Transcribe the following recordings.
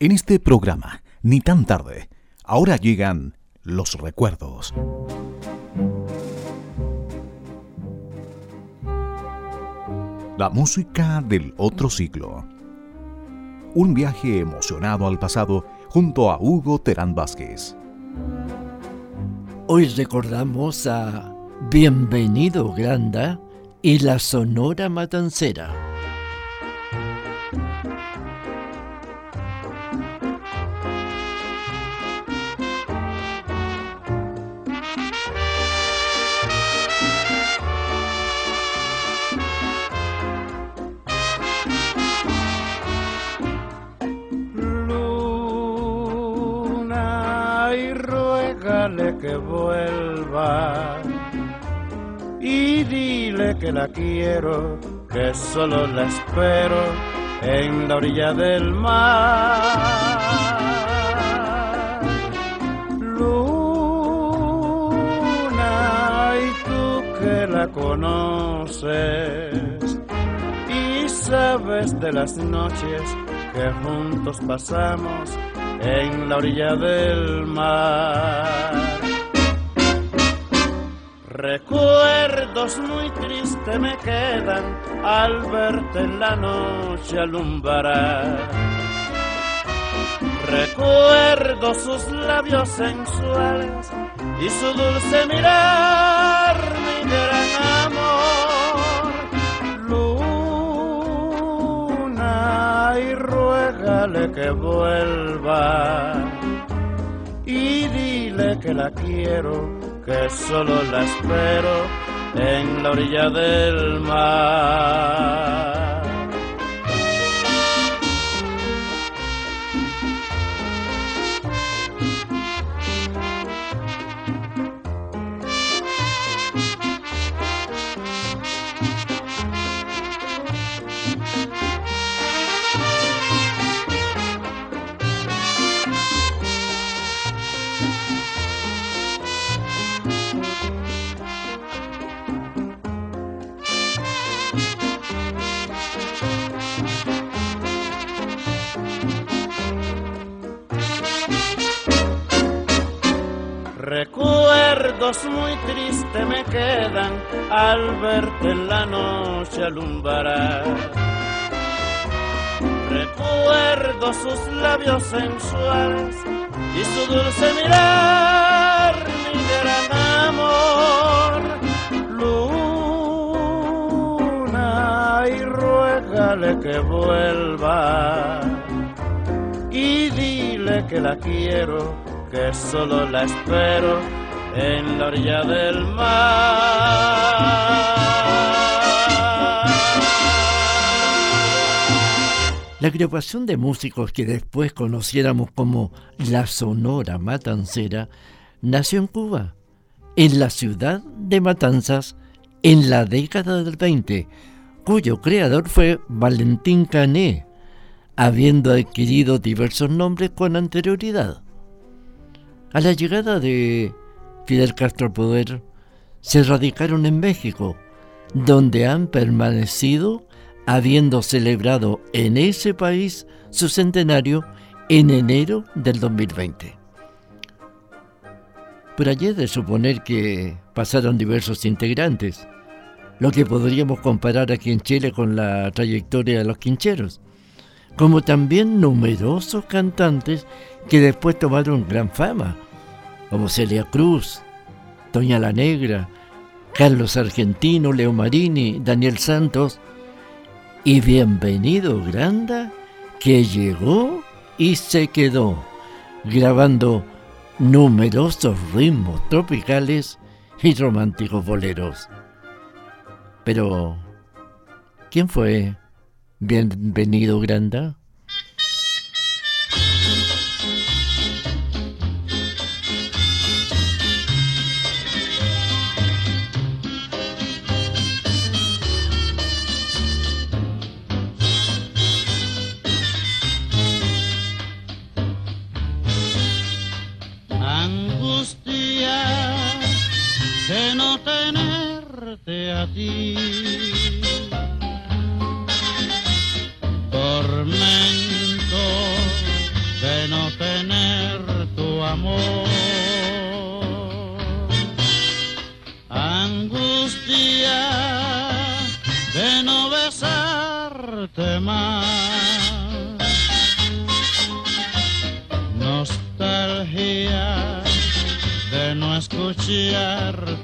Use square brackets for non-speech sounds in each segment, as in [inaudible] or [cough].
En este programa, ni tan tarde, ahora llegan los recuerdos. La música del otro siglo. Un viaje emocionado al pasado junto a Hugo Terán Vázquez. Hoy recordamos a Bienvenido Granda y la Sonora Matancera. Que vuelva y dile que la quiero, que solo la espero en la orilla del mar. Luna, y tú que la conoces y sabes de las noches que juntos pasamos en la orilla del mar. Recuerdos muy tristes me quedan al verte en la noche alumbrar. Recuerdo sus labios sensuales y su dulce mirar, mi gran amor. Luna, y ruégale que vuelva y dile que la quiero que solo la espero en la orilla del mar. Muy tristes me quedan al verte en la noche alumbrar. Recuerdo sus labios sensuales y su dulce mirar, mi gran amor. Luna, y ruégale que vuelva y dile que la quiero, que solo la espero en la orilla del mar. La agrupación de músicos que después conociéramos como la Sonora Matancera nació en Cuba, en la ciudad de Matanzas, en la década del 20, cuyo creador fue Valentín Cané, habiendo adquirido diversos nombres con anterioridad. A la llegada de Fidel Castro al poder, se radicaron en México, donde han permanecido habiendo celebrado en ese país su centenario en enero del 2020. Por allí de suponer que pasaron diversos integrantes, lo que podríamos comparar aquí en Chile con la trayectoria de los quincheros, como también numerosos cantantes que después tomaron gran fama, como Celia Cruz, Doña la Negra, Carlos Argentino, Leo Marini, Daniel Santos y bienvenido Granda que llegó y se quedó grabando numerosos ritmos tropicales y románticos boleros. Pero, ¿quién fue Bienvenido Granda? Tormento de no tener tu amor. Angustia de no besarte más. Nostalgia de no escuchar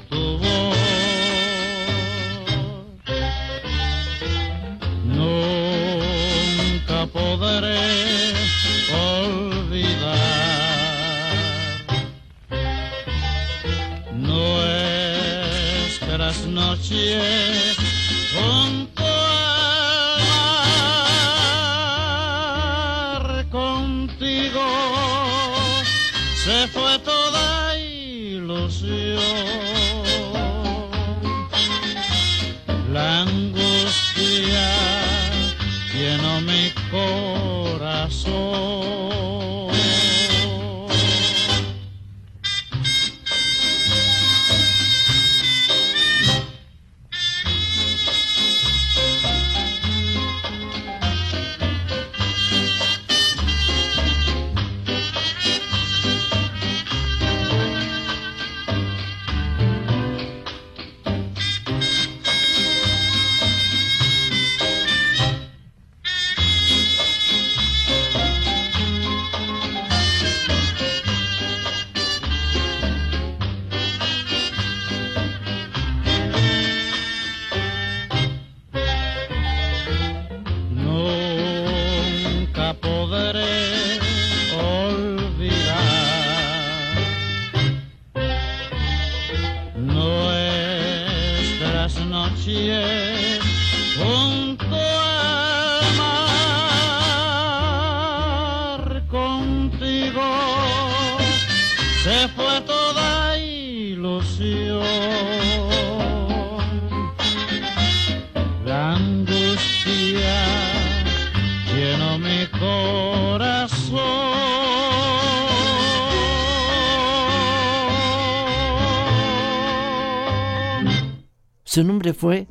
fue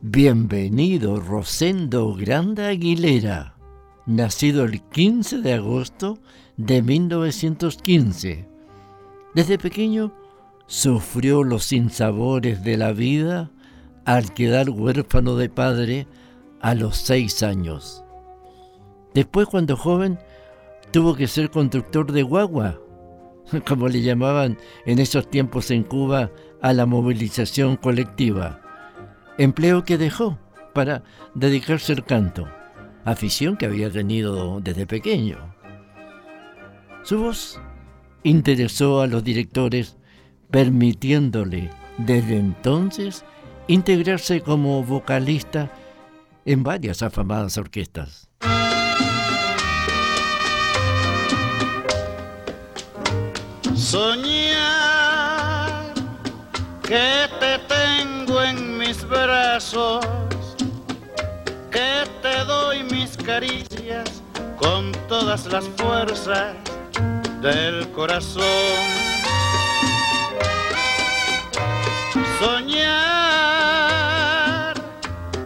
Bienvenido Rosendo Granda Aguilera, nacido el 15 de agosto de 1915. Desde pequeño sufrió los sinsabores de la vida al quedar huérfano de padre a los seis años. Después, cuando joven, tuvo que ser conductor de guagua, [laughs] como le llamaban en esos tiempos en Cuba a la movilización colectiva, empleo que dejó para dedicarse al canto, afición que había tenido desde pequeño. Su voz interesó a los directores, permitiéndole desde entonces integrarse como vocalista en varias afamadas orquestas. Soñar que que te doy mis caricias con todas las fuerzas del corazón. Soñar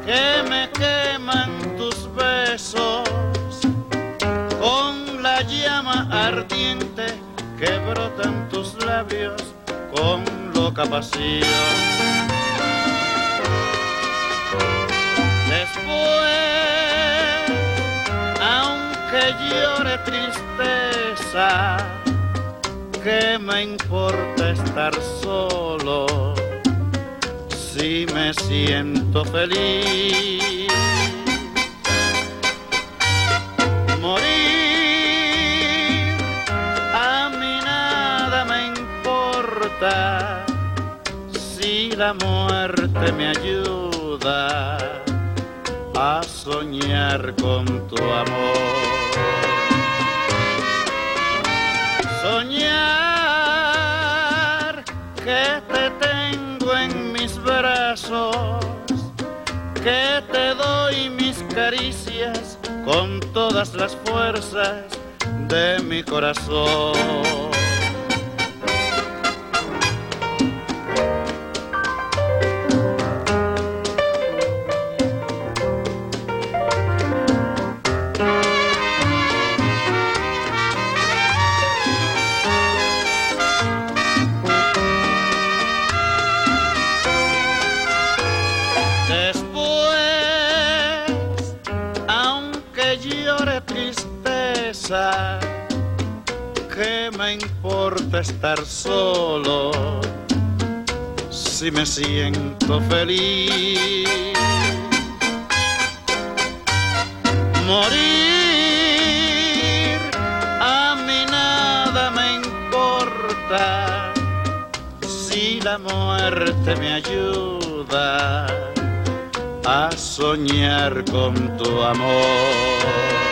que me queman tus besos con la llama ardiente que brotan tus labios con loca pasión. Aunque llore tristeza, ¿qué me importa estar solo si me siento feliz? Morir a mí nada me importa si la muerte me ayuda a soñar con tu amor. Soñar que te tengo en mis brazos, que te doy mis caricias con todas las fuerzas de mi corazón. Que me importa estar solo si me siento feliz. Morir a mí nada me importa si la muerte me ayuda a soñar con tu amor.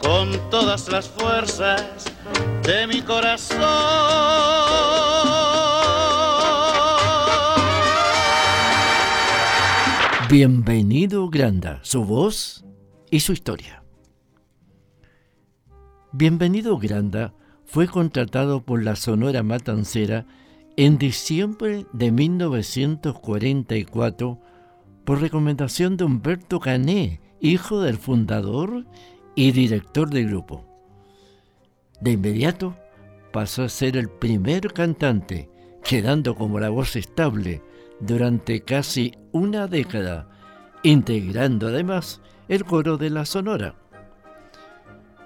Con todas las fuerzas de mi corazón. Bienvenido Granda, su voz y su historia. Bienvenido Granda fue contratado por la Sonora Matancera en diciembre de 1944 por recomendación de Humberto Cané, hijo del fundador y director del grupo. De inmediato pasó a ser el primer cantante, quedando como la voz estable durante casi una década, integrando además el coro de la Sonora.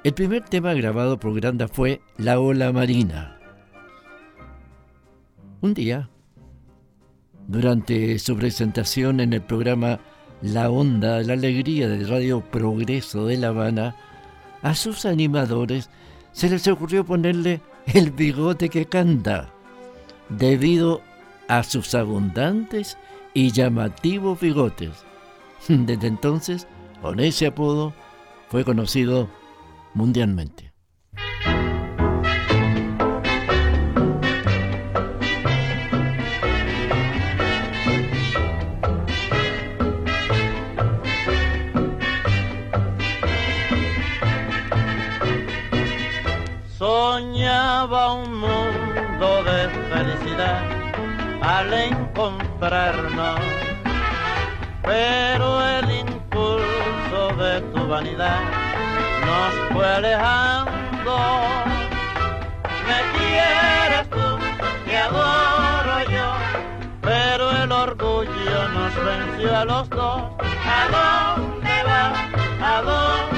El primer tema grabado por Granda fue La Ola Marina. Un día, durante su presentación en el programa La Onda la Alegría de Radio Progreso de La Habana, a sus animadores se les ocurrió ponerle el bigote que canta, debido a sus abundantes y llamativos bigotes. [laughs] Desde entonces, con ese apodo, fue conocido mundialmente. Un mundo de felicidad al encontrarnos, pero el impulso de tu vanidad nos fue alejando. Me quieres tú, te adoro yo, pero el orgullo nos venció a los dos. ¿A dónde vas? ¿A dónde?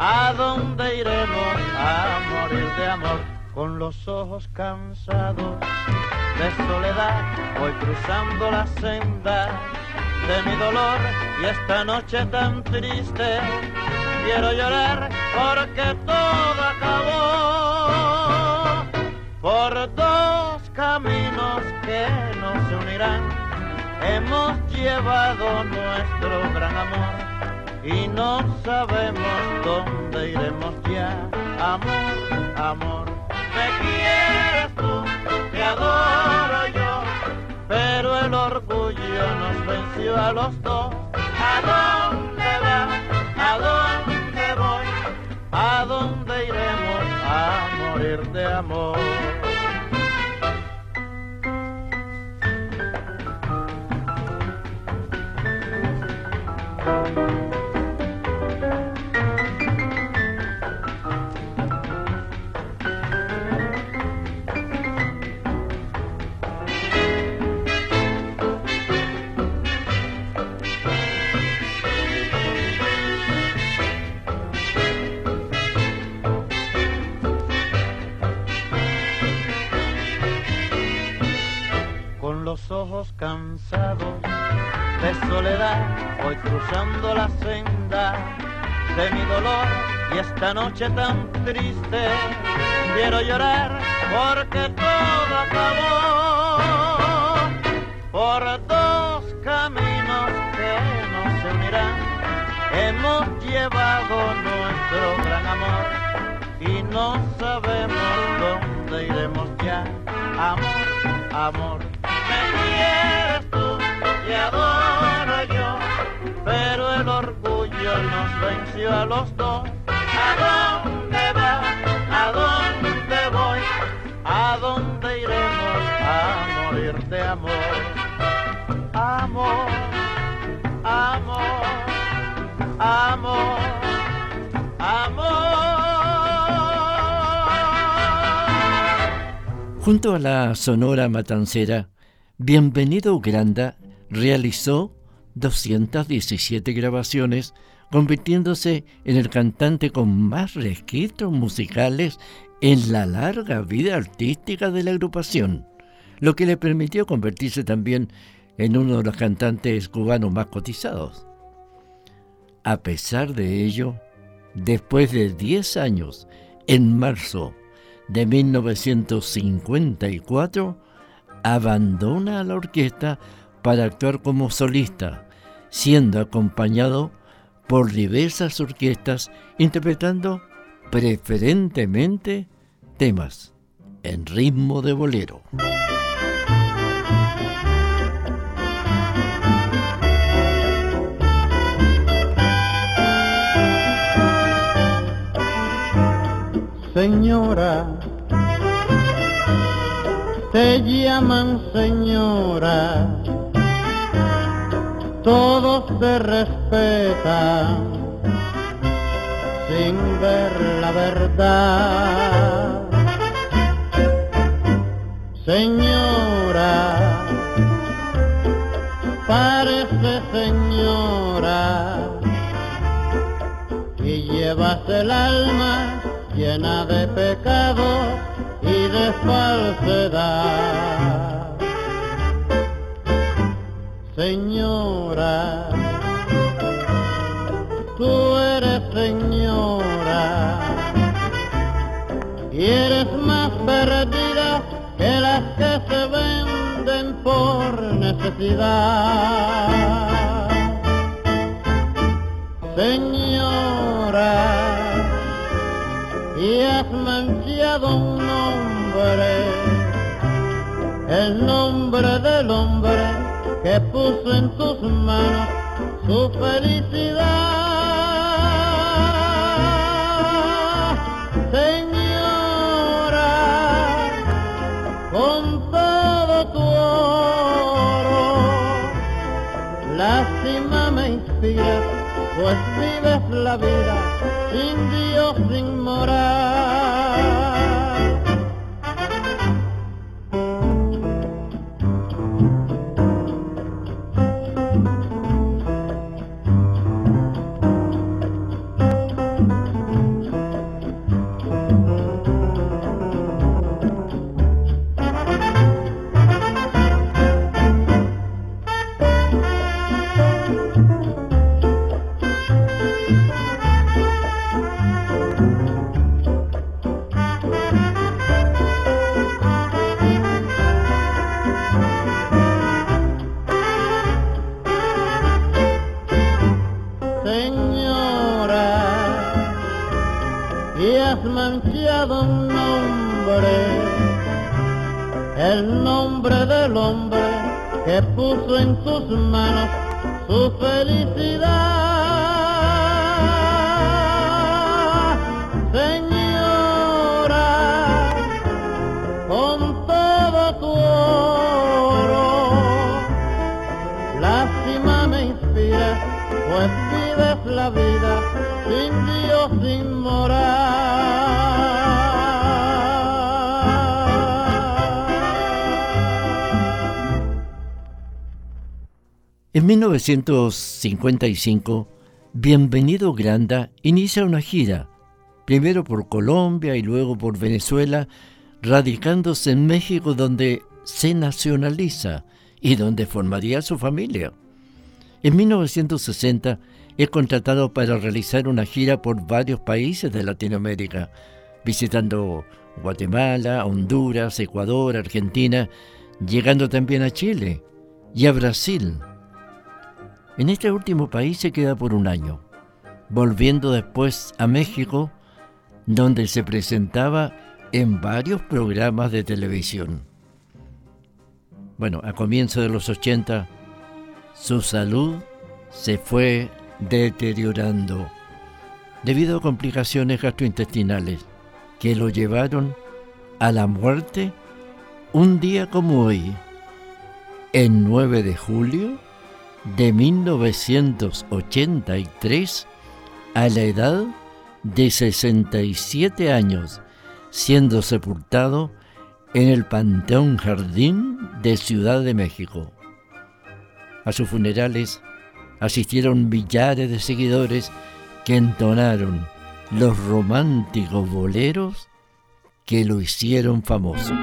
¿A dónde iremos a morir de amor? Con los ojos cansados de soledad, voy cruzando la senda de mi dolor y esta noche tan triste quiero llorar porque todo acabó por dos caminos que nos unirán. Hemos llevado nuestro gran amor y no sabemos dónde iremos ya. Amor, amor, me quieres tú, te adoro yo, pero el orgullo nos venció a los dos. ¿A dónde va? ¿A dónde voy? ¿A dónde iremos a morir de amor? Ojos cansados de soledad, voy cruzando la senda de mi dolor y esta noche tan triste quiero llorar porque todo acabó por dos caminos que nos unirán. Hemos llevado nuestro gran amor y no sabemos dónde iremos ya. Amor, amor te adoro yo, pero el orgullo nos venció a los dos. ¿A dónde va? ¿A dónde voy? ¿A dónde iremos a morir de amor? Amor, amor, amor, amor. Junto a la Sonora Matancera, Bienvenido Granda realizó 217 grabaciones, convirtiéndose en el cantante con más registros musicales en la larga vida artística de la agrupación, lo que le permitió convertirse también en uno de los cantantes cubanos más cotizados. A pesar de ello, después de 10 años, en marzo de 1954, abandona la orquesta para actuar como solista, siendo acompañado por diversas orquestas interpretando preferentemente temas en ritmo de bolero. Señora, te llaman señora, todos te respetan sin ver la verdad. Señora, parece señora, y llevas el alma llena de pecado y de falsedad. Señora, tú eres señora y eres más perdida que las que se venden por necesidad. Señora, y has manchado un nombre, el nombre del hombre que puso en tus manos su felicidad. Señora, con todo tu oro, lástima me inspiras, pues vives la vida sin Dios, sin moral. En 1955, Bienvenido Granda inicia una gira, primero por Colombia y luego por Venezuela, radicándose en México donde se nacionaliza y donde formaría su familia. En 1960 es contratado para realizar una gira por varios países de Latinoamérica, visitando Guatemala, Honduras, Ecuador, Argentina, llegando también a Chile y a Brasil en este último país se queda por un año, volviendo después a México, donde se presentaba en varios programas de televisión. Bueno, a comienzos de los 80, su salud se fue deteriorando debido a complicaciones gastrointestinales que lo llevaron a la muerte un día como hoy, el 9 de julio de 1983 a la edad de 67 años, siendo sepultado en el Panteón Jardín de Ciudad de México. A sus funerales asistieron millares de seguidores que entonaron los románticos boleros que lo hicieron famoso.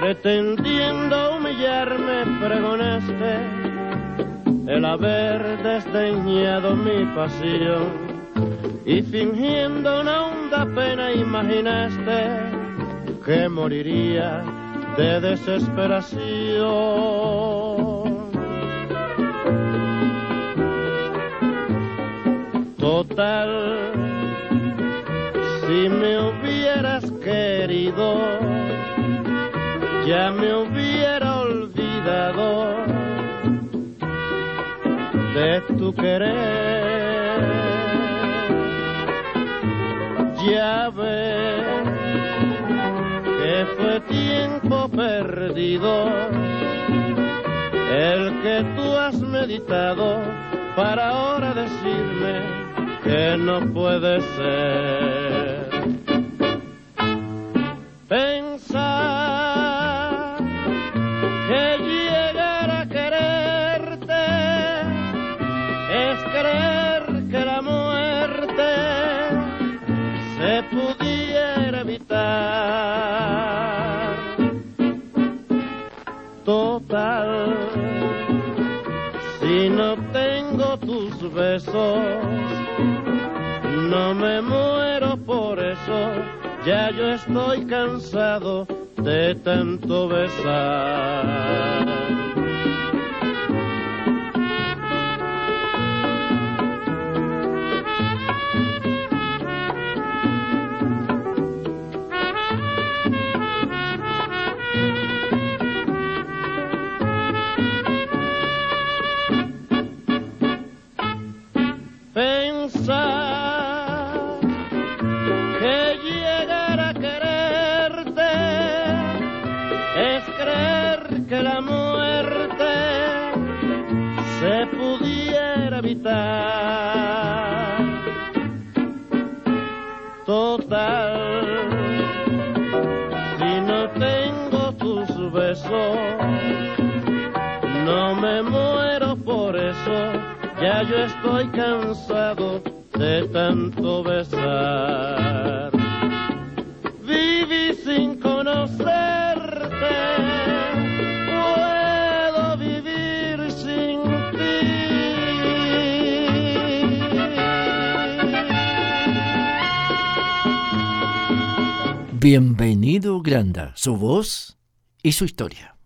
Pretendiendo humillarme, pregonaste el haber desdeñado mi pasión y fingiendo una honda pena imaginaste que moriría de desesperación. Total, si me hubieras querido, ya me hubiera olvidado de tu querer. Ya ves que fue tiempo perdido el que tú has meditado para ahora decirme que no puede ser. Estoy cansado de tanto besar. Pensar cansado de tanto besar. Viví sin conocerte, puedo vivir sin ti. Bienvenido Granda, su voz y su historia.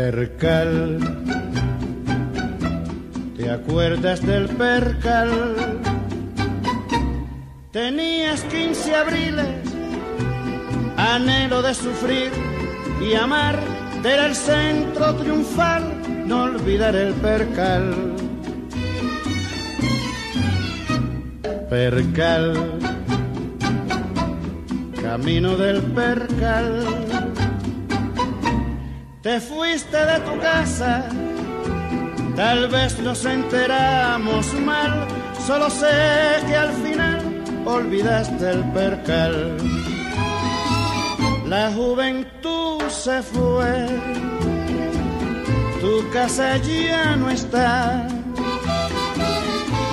Percal, ¿te acuerdas del percal? Tenías 15 abriles, anhelo de sufrir y amar, era el centro triunfal, no olvidar el percal. Percal, camino del percal. Te fuiste de tu casa, tal vez nos enteramos mal, solo sé que al final olvidaste el percal. La juventud se fue, tu casa ya no está,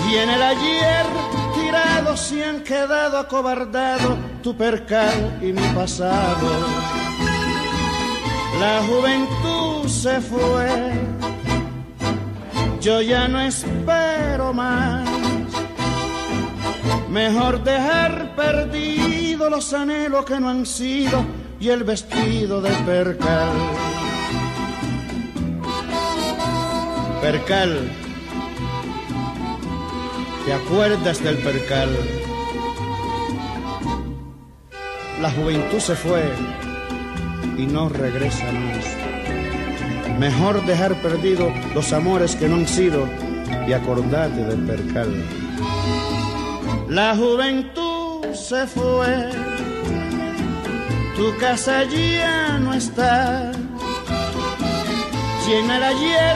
y en el ayer tirado se han quedado acobardados tu percal y mi pasado la juventud se fue, yo ya no espero más. Mejor dejar perdido los anhelos que no han sido y el vestido de percal. Percal, ¿te acuerdas del percal? La juventud se fue y no regresa más. Mejor dejar perdido los amores que no han sido y acordarte del percal. La juventud se fue, tu casa ya no está. Si en el ayer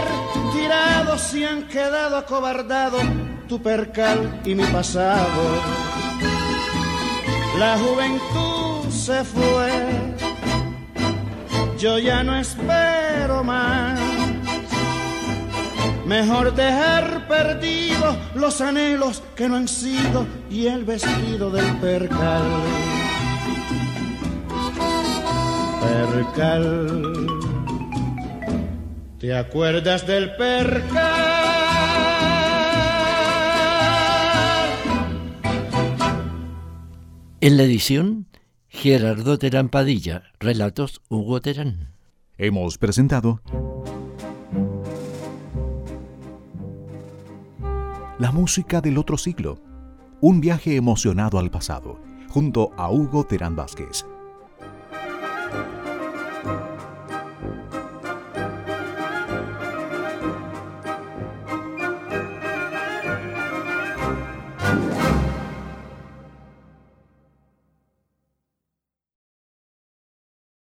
tirado se han quedado acobardados tu percal y mi pasado. La juventud se fue, yo ya no espero más Mejor dejar perdidos los anhelos que no han sido y el vestido del percal. Percal. ¿Te acuerdas del percal? En la edición, Gerardo Terán Padilla, relatos Hugo Terán. Hemos presentado la música del otro siglo. Un viaje emocionado al pasado, junto a Hugo Terán Vázquez